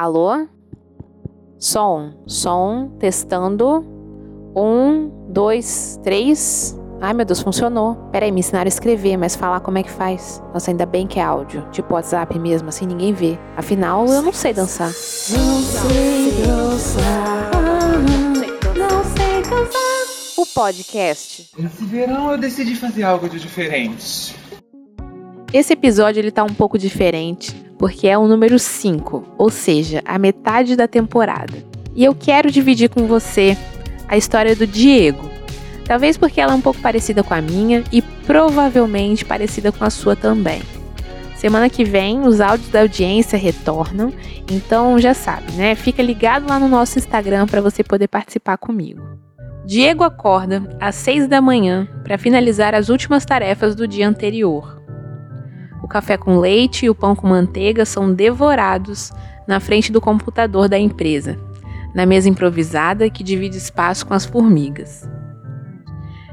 Alô? Som, som, testando. Um, dois, três. Ai meu Deus, funcionou. Peraí, me ensinaram a escrever, mas falar como é que faz. Nossa, ainda bem que é áudio. Tipo WhatsApp mesmo, assim ninguém vê. Afinal, eu não sei dançar. Não sei dançar. Não sei dançar. O podcast. Esse verão eu decidi fazer algo de diferente. Esse episódio ele tá um pouco diferente, porque é o número 5, ou seja, a metade da temporada. E eu quero dividir com você a história do Diego. Talvez porque ela é um pouco parecida com a minha e provavelmente parecida com a sua também. Semana que vem os áudios da audiência retornam, então já sabe, né? Fica ligado lá no nosso Instagram para você poder participar comigo. Diego acorda às 6 da manhã para finalizar as últimas tarefas do dia anterior café com leite e o pão com manteiga são devorados na frente do computador da empresa, na mesa improvisada que divide espaço com as formigas.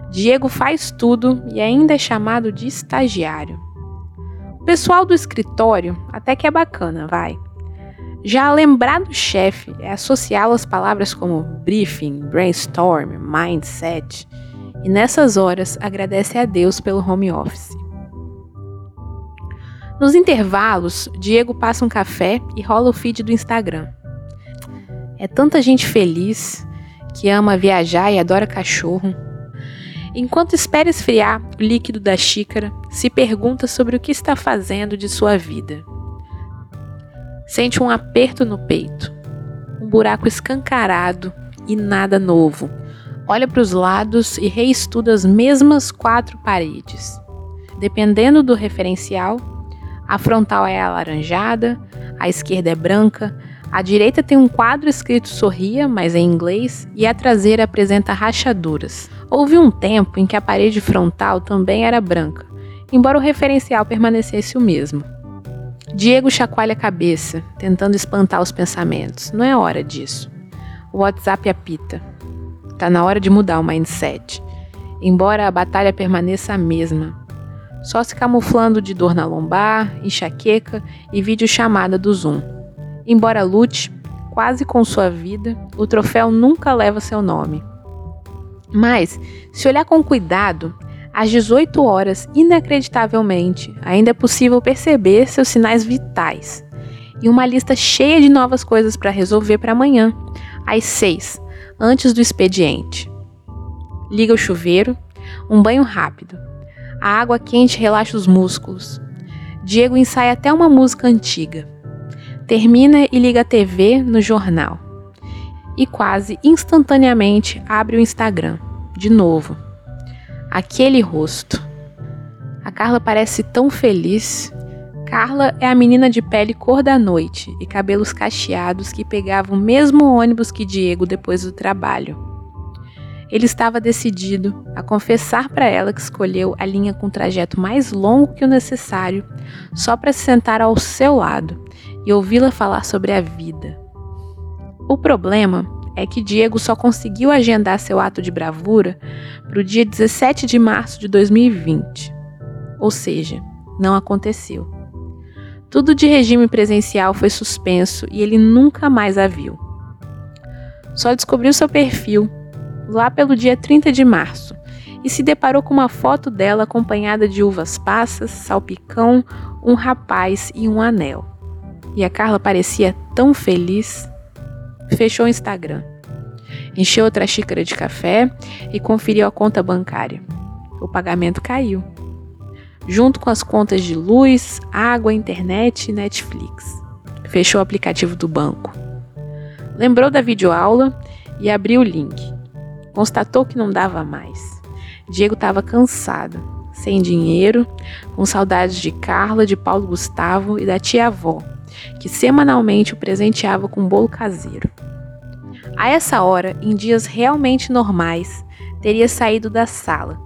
Diego faz tudo e ainda é chamado de estagiário. O pessoal do escritório até que é bacana, vai. Já lembrar do chefe é associá-lo às palavras como briefing, brainstorm, mindset, e nessas horas agradece a Deus pelo home office. Nos intervalos, Diego passa um café e rola o feed do Instagram. É tanta gente feliz que ama viajar e adora cachorro. Enquanto espera esfriar o líquido da xícara, se pergunta sobre o que está fazendo de sua vida. Sente um aperto no peito, um buraco escancarado e nada novo. Olha para os lados e reestuda as mesmas quatro paredes. Dependendo do referencial, a frontal é alaranjada, a esquerda é branca, a direita tem um quadro escrito sorria, mas em inglês, e a traseira apresenta rachaduras. Houve um tempo em que a parede frontal também era branca, embora o referencial permanecesse o mesmo. Diego chacoalha a cabeça, tentando espantar os pensamentos. Não é hora disso. O WhatsApp apita. Tá na hora de mudar o mindset. Embora a batalha permaneça a mesma, só se camuflando de dor na lombar, enxaqueca e videochamada do Zoom. Embora lute, quase com sua vida, o troféu nunca leva seu nome. Mas, se olhar com cuidado, às 18 horas, inacreditavelmente, ainda é possível perceber seus sinais vitais e uma lista cheia de novas coisas para resolver para amanhã, às 6, antes do expediente. Liga o chuveiro, um banho rápido, a água quente relaxa os músculos. Diego ensaia até uma música antiga. Termina e liga a TV no jornal. E quase instantaneamente abre o Instagram. De novo. Aquele rosto. A Carla parece tão feliz. Carla é a menina de pele cor da noite e cabelos cacheados que pegava o mesmo ônibus que Diego depois do trabalho. Ele estava decidido a confessar para ela que escolheu a linha com trajeto mais longo que o necessário só para se sentar ao seu lado e ouvi-la falar sobre a vida. O problema é que Diego só conseguiu agendar seu ato de bravura para o dia 17 de março de 2020. Ou seja, não aconteceu. Tudo de regime presencial foi suspenso e ele nunca mais a viu. Só descobriu seu perfil lá pelo dia 30 de março, e se deparou com uma foto dela acompanhada de uvas passas, salpicão, um rapaz e um anel. E a Carla parecia tão feliz. Fechou o Instagram, encheu outra xícara de café e conferiu a conta bancária. O pagamento caiu, junto com as contas de luz, água, internet e Netflix. Fechou o aplicativo do banco. Lembrou da videoaula e abriu o link. Constatou que não dava mais. Diego estava cansado, sem dinheiro, com saudades de Carla, de Paulo Gustavo e da tia-avó, que semanalmente o presenteava com um bolo caseiro. A essa hora, em dias realmente normais, teria saído da sala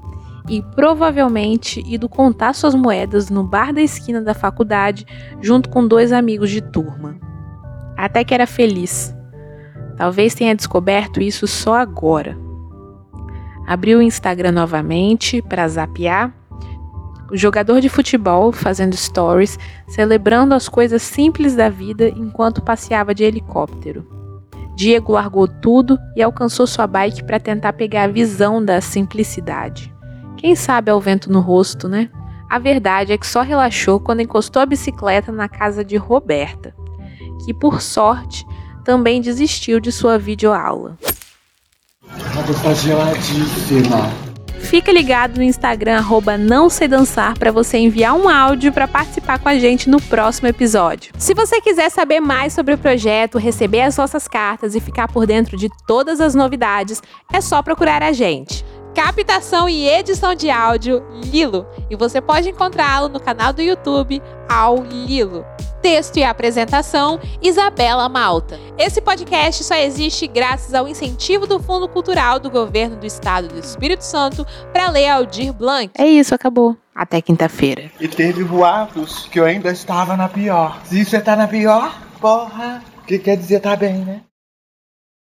e provavelmente ido contar suas moedas no bar da esquina da faculdade junto com dois amigos de turma. Até que era feliz. Talvez tenha descoberto isso só agora. Abriu o Instagram novamente para zapear. O jogador de futebol fazendo stories, celebrando as coisas simples da vida enquanto passeava de helicóptero. Diego largou tudo e alcançou sua bike para tentar pegar a visão da simplicidade. Quem sabe ao vento no rosto, né? A verdade é que só relaxou quando encostou a bicicleta na casa de Roberta, que por sorte também desistiu de sua videoaula. Água está geladíssima. Fica ligado no Instagram arroba não sei dançar para você enviar um áudio para participar com a gente no próximo episódio. Se você quiser saber mais sobre o projeto, receber as nossas cartas e ficar por dentro de todas as novidades, é só procurar a gente captação e edição de áudio Lilo, e você pode encontrá-lo no canal do YouTube Ao Lilo. Texto e apresentação Isabela Malta. Esse podcast só existe graças ao incentivo do Fundo Cultural do Governo do Estado do Espírito Santo para ler Aldir Blanc. É isso, acabou. Até quinta-feira. E teve boatos que eu ainda estava na pior. Se você tá na pior, porra, que quer dizer tá bem, né?